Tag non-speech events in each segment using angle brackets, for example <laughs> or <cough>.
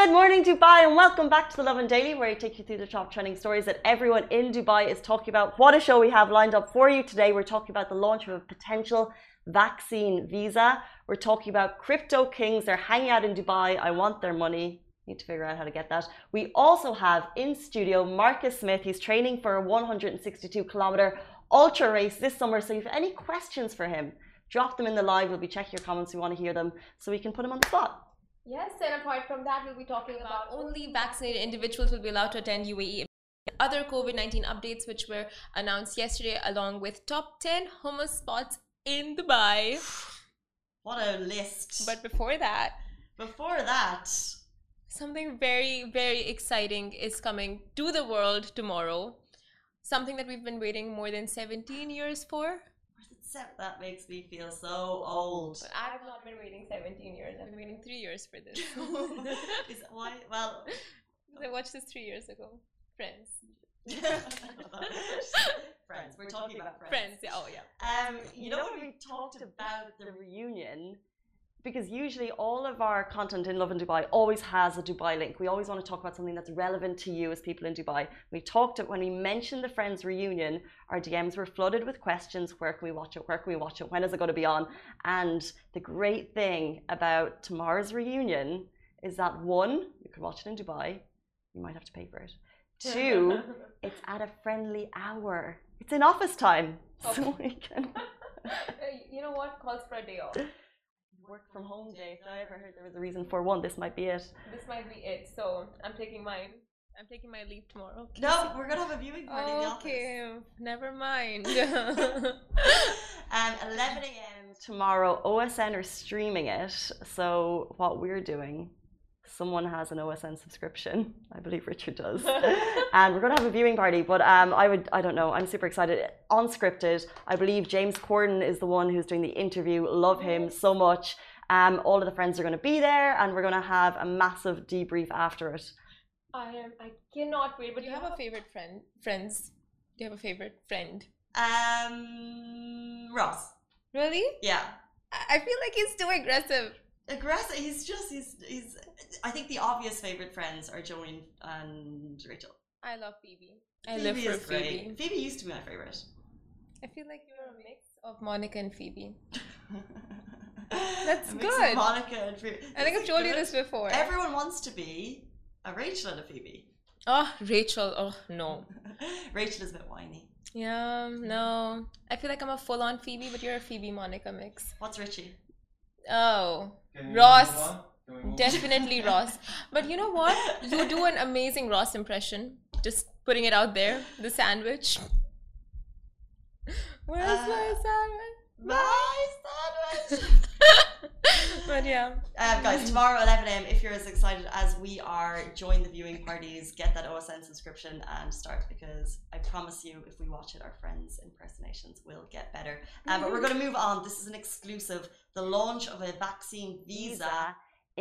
Good morning, Dubai, and welcome back to the Lovin Daily, where I take you through the top trending stories that everyone in Dubai is talking about. What a show we have lined up for you today. We're talking about the launch of a potential vaccine visa. We're talking about crypto kings. They're hanging out in Dubai. I want their money. Need to figure out how to get that. We also have in studio Marcus Smith. He's training for a 162 kilometer ultra race this summer. So if you have any questions for him, drop them in the live. We'll be checking your comments. We want to hear them so we can put him on the spot. Yes, and apart from that, we'll be talking about only vaccinated individuals will be allowed to attend UAE. Other COVID 19 updates, which were announced yesterday, along with top 10 hummus spots in Dubai. <sighs> What a list. But before that, before that, something very, very exciting is coming to the world tomorrow. Something that we've been waiting more than 17 years for. Except that makes me feel so old. But I've not been waiting 17 years. I've been waiting three years for this. <laughs> is why? Well, I watched this three years ago. Friends. <laughs> friends. We're talking about friends. Friends. Yeah. Oh, yeah. Um, you, you know, when we talked about the reunion, because usually all of our content in Lovin Dubai always has a Dubai link. We always want to talk about something that's relevant to you as people in Dubai. We talked when we mentioned the Friends reunion, our DMs were flooded with questions. Where can we watch it? Where can we watch it? When is it going to be on? And the great thing about tomorrow's reunion is that one, you can watch it in Dubai. You might have to pay for it. Two, <laughs> it's at a friendly hour. It's in office time. Okay. <laughs> So we can. <laughs> you know what? Calls for a day off work from home day. If I ever heard there was a reason for one, this might be it. This might be it. So I'm taking mine. I'm taking my leave tomorrow. Okay. No, we're gonna have a viewing party okay, in the office. Okay, never mind. and <laughs> 11 a.m. tomorrow, OSN are streaming it. So what we're doing, someone has an OSN subscription. I believe Richard does, <laughs> and we're gonna have a viewing party. But um, I would, I don't know. I'm super excited. Unscripted. I believe James Corden is the one who's doing the interview. Love him so much. Um, all of the friends are going to be there, and we're going to have a massive debrief after it. I am. I cannot wait. But do you have a favorite friend? Friends? Do you have a favorite friend? Um, Ross. Really? Yeah. I feel like he's too aggressive. Aggressive. He's just. He's. He's. I think the obvious favorite friends are Joey and Rachel. I love Phoebe. I Phoebe live for Phoebe. Great. Phoebe used to be my favorite. I feel like you're a mix of Monica and Phoebe. <laughs> That's good. Monica and Phoebe. I think I've told good. you this before. Everyone wants to be a Rachel and a Phoebe. Oh, Rachel. Oh, no. <laughs> Rachel is a bit whiny. Yeah, no. I feel like I'm a full on Phoebe, but you're a Phoebe Monica mix. What's Richie? Oh, Ross. Definitely <laughs> Ross. But you know what? You do an amazing Ross impression. Just putting it out there. The sandwich. Where's uh, my sandwich? My sandwich. <laughs> <laughs> but yeah. Um, guys, tomorrow 11 a.m. If you're as excited as we are, join the viewing parties, get that OSN subscription, and start because I promise you, if we watch it, our friends' impersonations will get better. Um, but we're going to move on. This is an exclusive. The launch of a vaccine visa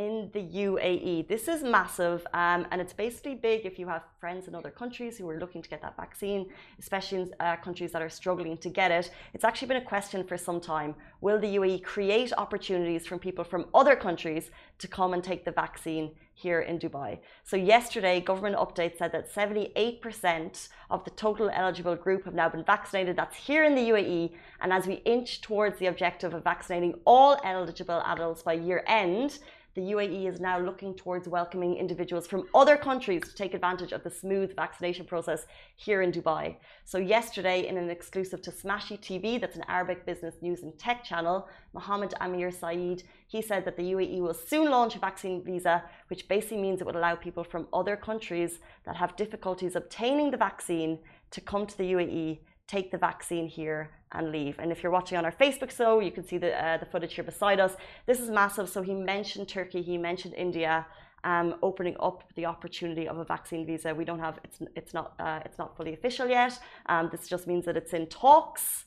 in the UAE. This is massive, um, and it's basically big if you have friends in other countries who are looking to get that vaccine, especially in uh, countries that are struggling to get it. It's actually been a question for some time. Will the UAE create opportunities from people from other countries to come and take the vaccine here in Dubai? So, yesterday, government update said that 78% of the total eligible group have now been vaccinated. That's here in the UAE. And as we inch towards the objective of vaccinating all eligible adults by year end, the UAE is now looking towards welcoming individuals from other countries to take advantage of the smooth vaccination process here in Dubai. So, yesterday, in an exclusive to Smashy TV, that's an Arabic business news and tech channel, Mohammed Amir Saeed, he said that the UAE will soon launch a vaccine visa, which basically means it would allow people from other countries that have difficulties obtaining the vaccine to come to the UAE take the vaccine here and leave. And if you're watching on our Facebook show, you can see the, uh, the footage here beside us. This is massive. So he mentioned Turkey, he mentioned India. Um, opening up the opportunity of a vaccine visa. We don't have it's it's not uh, it's not fully official yet. Um, this just means that it's in talks,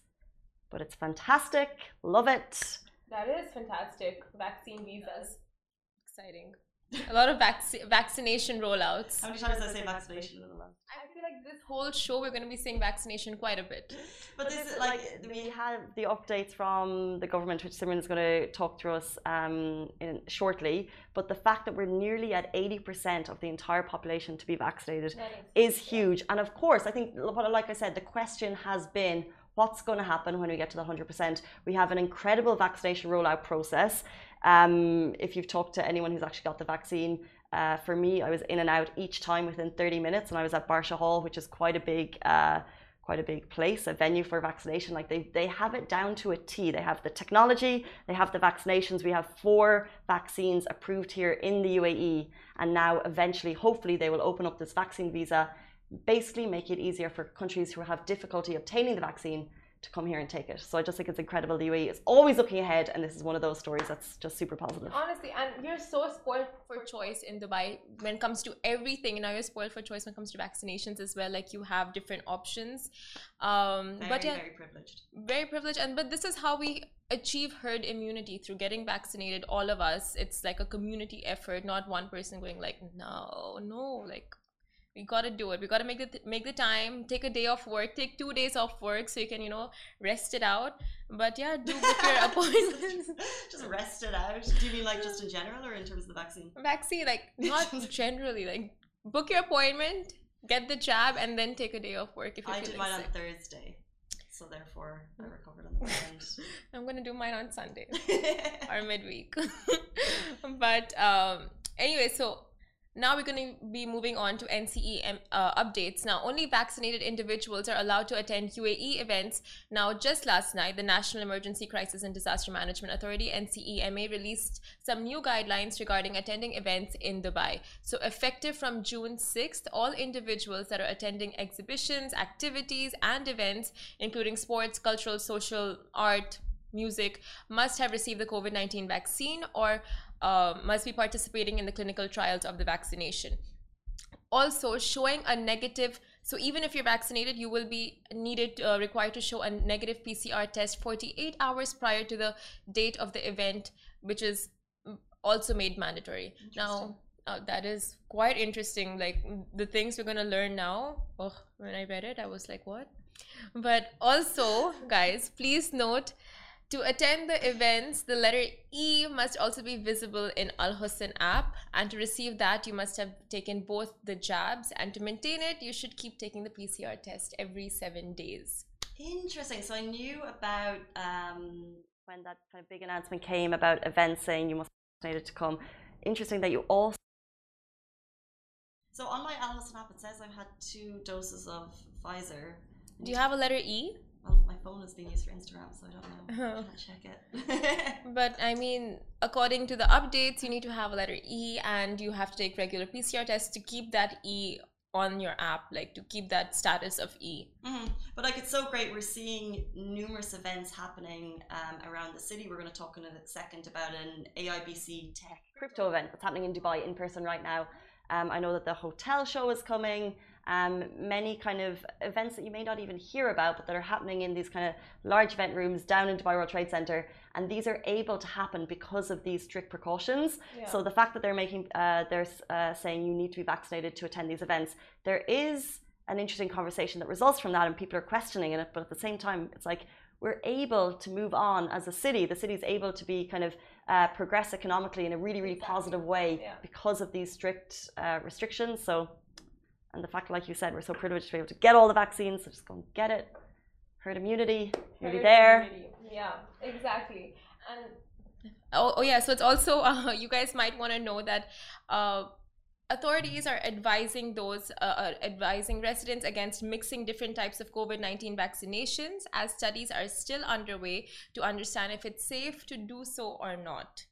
but it's fantastic. Love it. That is fantastic. Vaccine visas, exciting. A lot of vac- vaccination rollouts. How many times did I say vaccination in the last? This whole show we're going to be seeing vaccination quite a bit. But, this is like we have the updates from the government, which Simran is going to talk to us um, in shortly. But the fact that we're nearly at 80% of the entire population to be vaccinated is, is huge. And of course, I think, like I said, the question has been what's going to happen when we get to the 100%. We have an incredible vaccination rollout process. Um, if you've talked to anyone who's actually got the vaccine, uh, for me, I was in and out each time within 30 minutes, and I was at Barsha Hall, which is quite a big, uh, quite a big place, a venue for vaccination. Like they, they have it down to a T. They have the technology, they have the vaccinations. We have four vaccines approved here in the UAE, and now eventually, hopefully, they will open up this vaccine visa, basically make it easier for countries who have difficulty obtaining the vaccine to come here and take it. So I just think it's incredible. The UAE is always looking ahead, and this is one of those stories that's just super positive. Honestly, and you're so spoiled for choice in Dubai when it comes to everything. Now you're spoiled for choice when it comes to vaccinations as well. Like you have different options. Um, very, but yeah, very privileged. Very privileged, and but this is how we achieve herd immunity through getting vaccinated. All of us. It's like a community effort, not one person going like, no, no, like we got to do it we got to make the make the time take a day off work take two days off work so you can you know rest it out but yeah do book your <laughs> appointments just rest it out do you mean like just in general or in terms of the vaccine vaccine like not <laughs> generally like book your appointment get the jab and then take a day off work if you I did mine sick. on Thursday so therefore I recovered on the weekend. <laughs> I'm gonna do mine on Sunday or midweek. but um anyway, so now we're going to be moving on to NCE uh, updates. Now, only vaccinated individuals are allowed to attend UAE events. Now, just last night, the National Emergency Crisis and Disaster Management Authority, NCEMA, released some new guidelines regarding attending events in Dubai. So, effective from June 6th, all individuals that are attending exhibitions, activities, and events, including sports, cultural, social, art, music, must have received the COVID 19 vaccine or uh, must be participating in the clinical trials of the vaccination. Also, showing a negative so even if you're vaccinated, you will be needed uh, required to show a negative PCR test 48 hours prior to the date of the event, which is also made mandatory. Now, uh, that is quite interesting. Like the things we're gonna learn now. Oh, when I read it, I was like, what? But also, guys, please note to attend the events, the letter E must also be visible in Al Hosn app. And to receive that, you must have taken both the jabs. And to maintain it, you should keep taking the PCR test every seven days. Interesting. So I knew about um, when that kind of big announcement came about events saying you must be vaccinated to come. Interesting that you also. So on my Al Hosn app, it says I've had two doses of Pfizer. Do you have a letter E? Well, my phone is being used for Instagram, so I don't know. I can't check it. <laughs> but I mean, according to the updates, you need to have a letter E, and you have to take regular PCR tests to keep that E on your app, like to keep that status of E. Mm-hmm. But like, it's so great. We're seeing numerous events happening um, around the city. We're going to talk in a second about an AIBC tech crypto event that's happening in Dubai in person right now. Um, I know that the hotel show is coming um, many kind of events that you may not even hear about, but that are happening in these kind of large event rooms down in Dubai World Trade Center. And these are able to happen because of these strict precautions. Yeah. So the fact that they're making, uh, they're uh, saying you need to be vaccinated to attend these events, there is an interesting conversation that results from that, and people are questioning it. But at the same time, it's like we're able to move on as a city. The city is able to be kind of uh, progress economically in a really, really positive way yeah. because of these strict uh, restrictions. So and the fact, like you said, we're so privileged to be able to get all the vaccines, so just go and get it. Herd immunity, really there. Immunity. Yeah, exactly. And oh, oh yeah, so it's also <laughs> uh, you guys might want to know that uh, authorities are advising those uh, uh advising residents against mixing different types of covid-19 vaccinations as studies are still underway to understand if it's safe to do so or not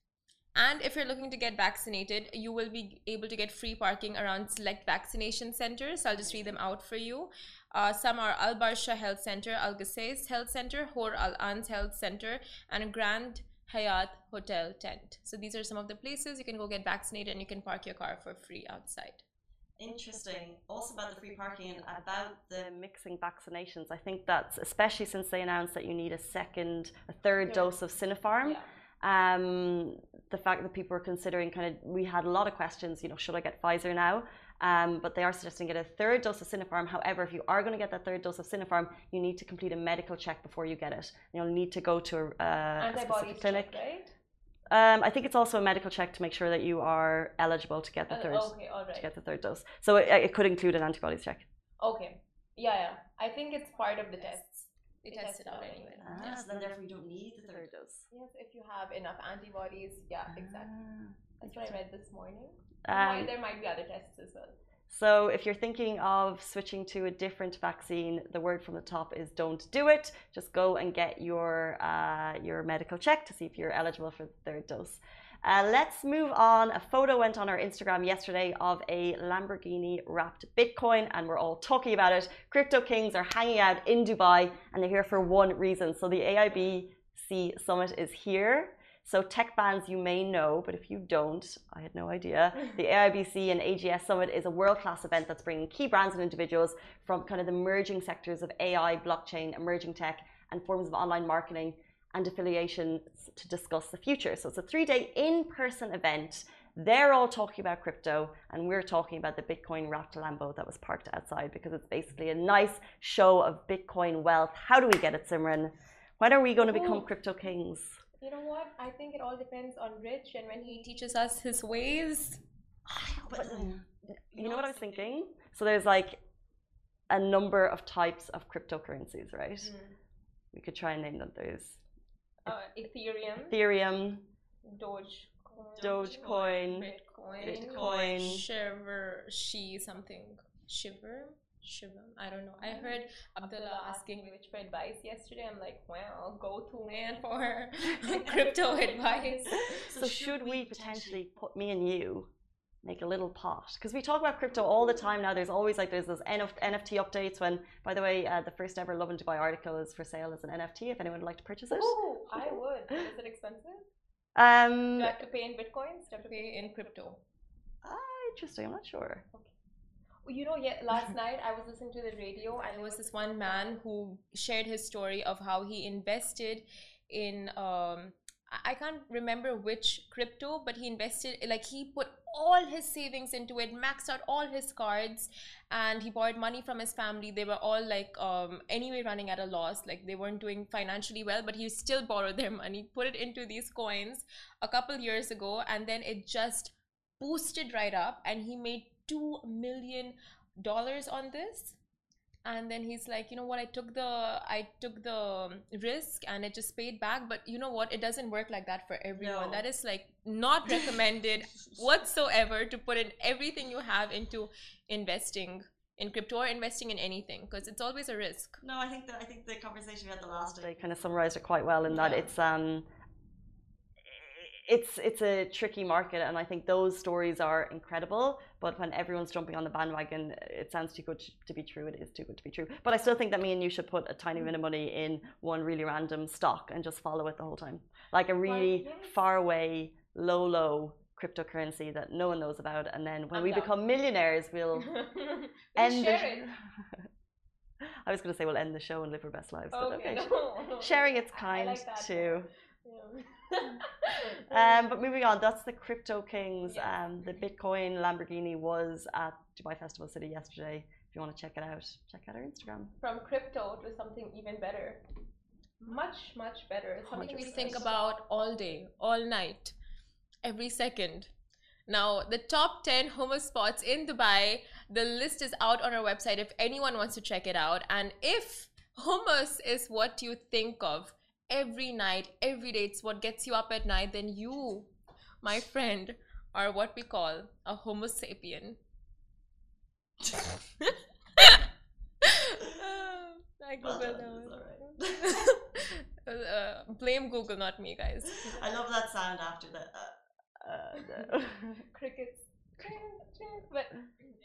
and if you're looking to get vaccinated, you will be able to get free parking around select vaccination centers. I'll just read them out for you. Uh, some are Al Barsha Health Center, Al Qusais Health Center, Hor Al Ans Health Center, and Grand Hyatt Hotel Tent. So these are some of the places you can go get vaccinated and you can park your car for free outside. Interesting. Also about the free parking and about the mixing vaccinations. I think that's especially since they announced that you need a second, a third dose of Sinopharm. Yeah Um, the fact that people are considering kind of, we had a lot of questions, you know, should I get Pfizer now? Um, but they are suggesting get a third dose of Sinopharm. However, if you are going to get that third dose of Sinopharm, you need to complete a medical check before you get it. You'll need to go to a, uh, a specific clinic. check, right? Um, I think it's also a medical check to make sure that you are eligible to get the Uh, third okay, to get the third dose. So it, it could include an antibodies check. Okay. Yeah, yeah. I think it's part of the tests. They They test test it it out out anyway. anyway. Yeah. so then therefore you don't need the third dose. Yes, if you have enough antibodies. Yeah, exactly. Ah, That's what I read this morning. Um, there might be other tests as well. So if you're thinking of switching to a different vaccine, the word from the top is don't do it. Just go and get your uh, your medical check to see if you're eligible for the third dose. Uh, let's move on. A photo went on our Instagram yesterday of a Lamborghini wrapped Bitcoin, and we're all talking about it. Crypto kings are hanging out in Dubai, and they're here for one reason. So the AIBC summit is here. So tech fans, you may know, but if you don't, I had no idea. <laughs> The AIBC and AGS Summit is a world-class event that's bringing key brands and individuals from kind of the merging sectors of AI, blockchain, emerging tech, and forms of online marketing and affiliations to discuss the future. So it's a three-day in-person event. They're all talking about crypto, and we're talking about the Bitcoin wrapped Lambo that was parked outside because it's basically a nice show of Bitcoin wealth. How do we get it, Simran? When are we going to become crypto kings? You know what? I think it all depends on Rich and when He he teaches us his ways. But, you know what I was thinking? So there's like a number of types of cryptocurrencies, right? Mm. We could try and name them. There's uh, Ethereum, Ethereum, Dogecoin, Dogecoin, Bitcoin. Bitcoin. Shiver. She something. Shiver. Shiver. I don't know. I heard Abdullah asking me which for advice yesterday. I'm like, well, go to man for <laughs> crypto <laughs> advice. So should we potentially put me and you make a little pot? Because we talk about crypto all the time now. There's always like there's those NF- NFT updates. When, by the way, uh, the first ever Lovin Dubai article is for sale as an NFT. If anyone would like to purchase it. Ooh, I would. Is it expensive? Um, Do I have to pay in bitcoins? Do I have to pay in crypto. ah, interesting. I'm not sure. Oh, You know, yeah, last <laughs> night I was listening to the radio and There was this one man who shared his story of how he invested in um I can't remember which crypto, but he invested like he put all his savings into it, maxed out all his cards, and he borrowed money from his family. They were all like um anyway running at a loss, like they weren't doing financially well, but he still borrowed their money, put it into these coins a couple years ago, and then it just boosted right up, and he made two million dollars on this and then he's like you know what? I took the i took the risk and it just paid back. But you know what? It doesn't work like that for everyone. No. that is like not recommended <laughs> whatsoever to put in everything you have into investing in crypto or investing in anything because it's always a risk. No, I think that I think the conversation we had the last day kind of summarized it quite well in that it's um it's it's a tricky market and I think those stories are incredible but when everyone's jumping on the bandwagon it sounds too good to be true it is too good to be true but I still think that me and you should put a tiny bit of money in one really random stock and just follow it the whole time like a really yes. far away low low cryptocurrency that no one knows about and then when I'm we down. become millionaires we'll <laughs> We'll end the. <laughs> I was going to say we'll end the show and live our best lives but Okay. <laughs> okay no. sharing its kind like too. <laughs> Yeah. Um, but moving on, that's the Crypto Kings. Yes. Um, the Bitcoin Lamborghini was at Dubai Festival City yesterday. If you want to check it out, check out our Instagram. From crypto to something even better. Much, much better. Something we 100%. think about all day, all night, every second. Now, the top 10 hummus spots in Dubai, the list is out on our website if anyone wants to check it out. And if hummus is what you think of every night, every day, it's what gets you up at night, then you, my friend, are what we call a homo sapien. I googled that one. uh, blame Google, not me, guys. I love that sound after the. Uh, uh, no. <laughs> crickets. But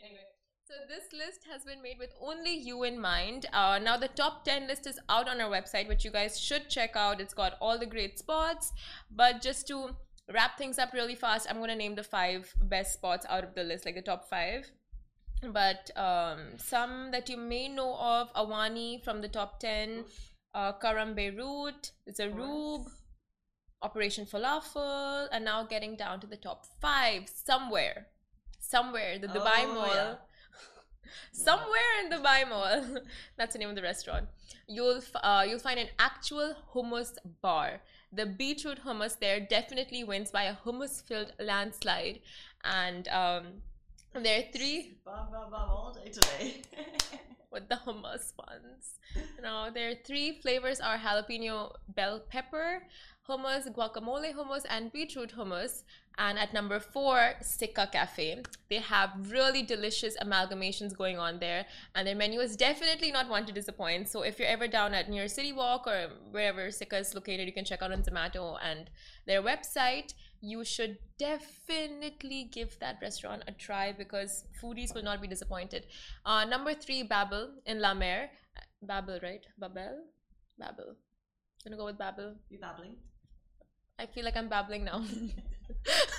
Anyway, so this list has been made with only you in mind. Uh, now the top 10 list is out on our website, which you guys should check out. It's got all the great spots. But just to wrap things up really fast, I'm going to name the five best spots out of the list, like the top five. But um, some that you may know of Awani from the top 10, uh, Karam Beirut, Zaroob, Operation Falafel, and now getting down to the top five somewhere. Somewhere, the Dubai Oh, Mall. yeah. Somewhere in the Dubai Mall, <laughs> that's the name of the restaurant. You'll uh, you'll find an actual hummus bar. The beetroot hummus there definitely wins by a hummus-filled landslide, and um, there are three Bam, bam, bam, all day today. <laughs> with the hummus ones. Now their three flavors are jalapeno bell pepper hummus, guacamole hummus, and beetroot hummus. And at number four, Sikka Cafe. They have really delicious amalgamations going on there, and their menu is definitely not one to disappoint. So if you're ever down at New York City Walk or wherever Sikka is located, you can check out on Zomato and their website. You should definitely give that restaurant a try because foodies will not be disappointed. Uh, number three, Babel in La Mer. Babel, right? Babel? Babel. Gonna go with Babel. you babbling? I feel like I'm babbling now. <laughs>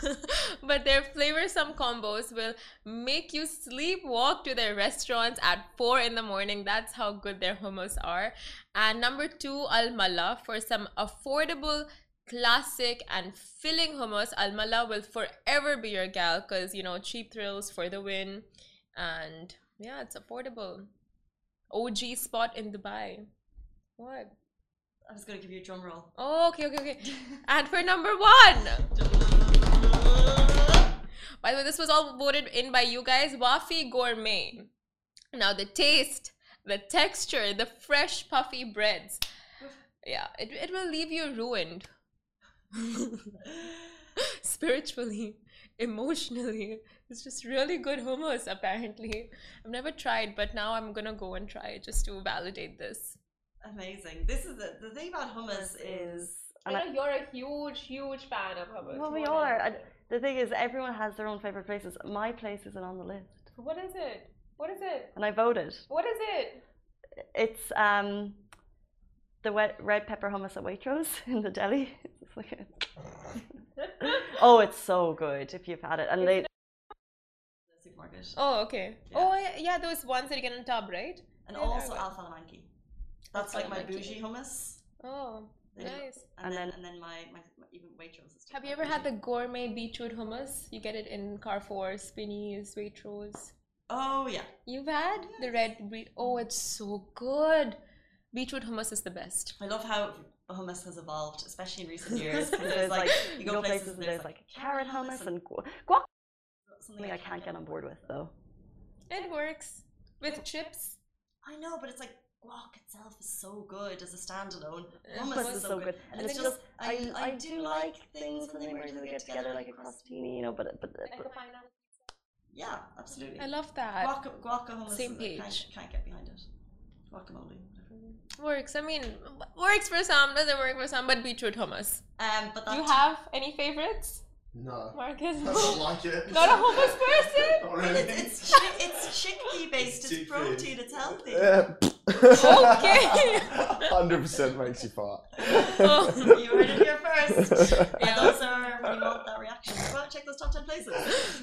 <laughs> but their flavorsome combos will make you sleepwalk to their restaurants at 4 in the morning. That's how good their hummus are. And number two, Al Mallah for some affordable, classic, and filling hummus. Al Mallah will forever be your gal because, you know, cheap thrills for the win. And yeah, it's affordable. OG spot in Dubai. What? I was to give you a drum roll. Oh, okay, okay, okay. And for number one. <laughs> By the way, this was all voted in by you guys. Wafi Gourmet. Now, the taste, the texture, the fresh, puffy breads. Yeah, it, it will leave you ruined. <laughs> Spiritually, emotionally. It's just really good hummus, apparently. I've never tried, but now I'm gonna go and try it just to validate this. Amazing. This is the, the thing about hummus is. I know you're a huge, huge fan of hummus. Well, we all are. I the thing is, everyone has their own favorite places. My place isn't on the list, What is it? What is it? and I voted. What is it? It's um, the wet red pepper hummus at Waitrose <laughs> in the deli. It's like a- <laughs> oh, it's so good if you've had it. And they, the supermarket. Oh, okay. Yeah. Oh, yeah, yeah, those ones that you get in a tub, right? And Yeah, also they're Al Falamanki. That's like my bougie hummus. Oh, They do- nice. And, And then, then- and then my, my, my even Waitrose is Have you ever had the gourmet beetroot hummus? You get it in Carrefour, Spinneys, Waitrose. Oh yeah. You've had the red beet. Oh, it's so good. Beetroot hummus is the best. I love how hummus has evolved, especially in recent <laughs> years. 'cause there's There's like, like you you go go places places and and there's like carrot hummus and guac. guac something something I can't get on board with though. It works with chips. I know, but it's like guac itself is so good as a standalone. Yeah. Hummus Hummus is is so good, and, and it's it's just just I I do like things when they merge and they get together like a crostini, you know. But but, Like but. Yeah, absolutely. I love that. guac guac hummus. Same is- I can't, page. can't get behind it. Guacamole. Works. I mean, works for some, doesn't work for some, but beetroot hummus. Um, but Do that you have any favorites, No. Marcus? I don't like it. <laughs> Not a homeless person? <laughs> Really. it's it's, chi- it's chickpea based. It's It's, protein. It's healthy. Okay. <laughs> Hundred percent makes you fart. Oh. You heard it here first. Yeah. And those are when check those top ten places.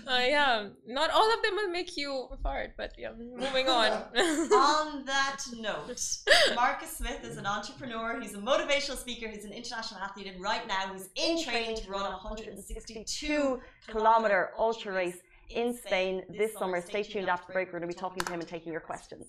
<laughs> Uh, yeah, not all of them will make you fart, but yeah, moving on. <laughs> On <laughs> that note, Marcus Smith is an entrepreneur. He's a motivational speaker. He's an international athlete, and right now he's in training to run a 162 kilometer ultra race in Spain this summer. Stay tuned after the break. We're going to be talking to him and taking your questions.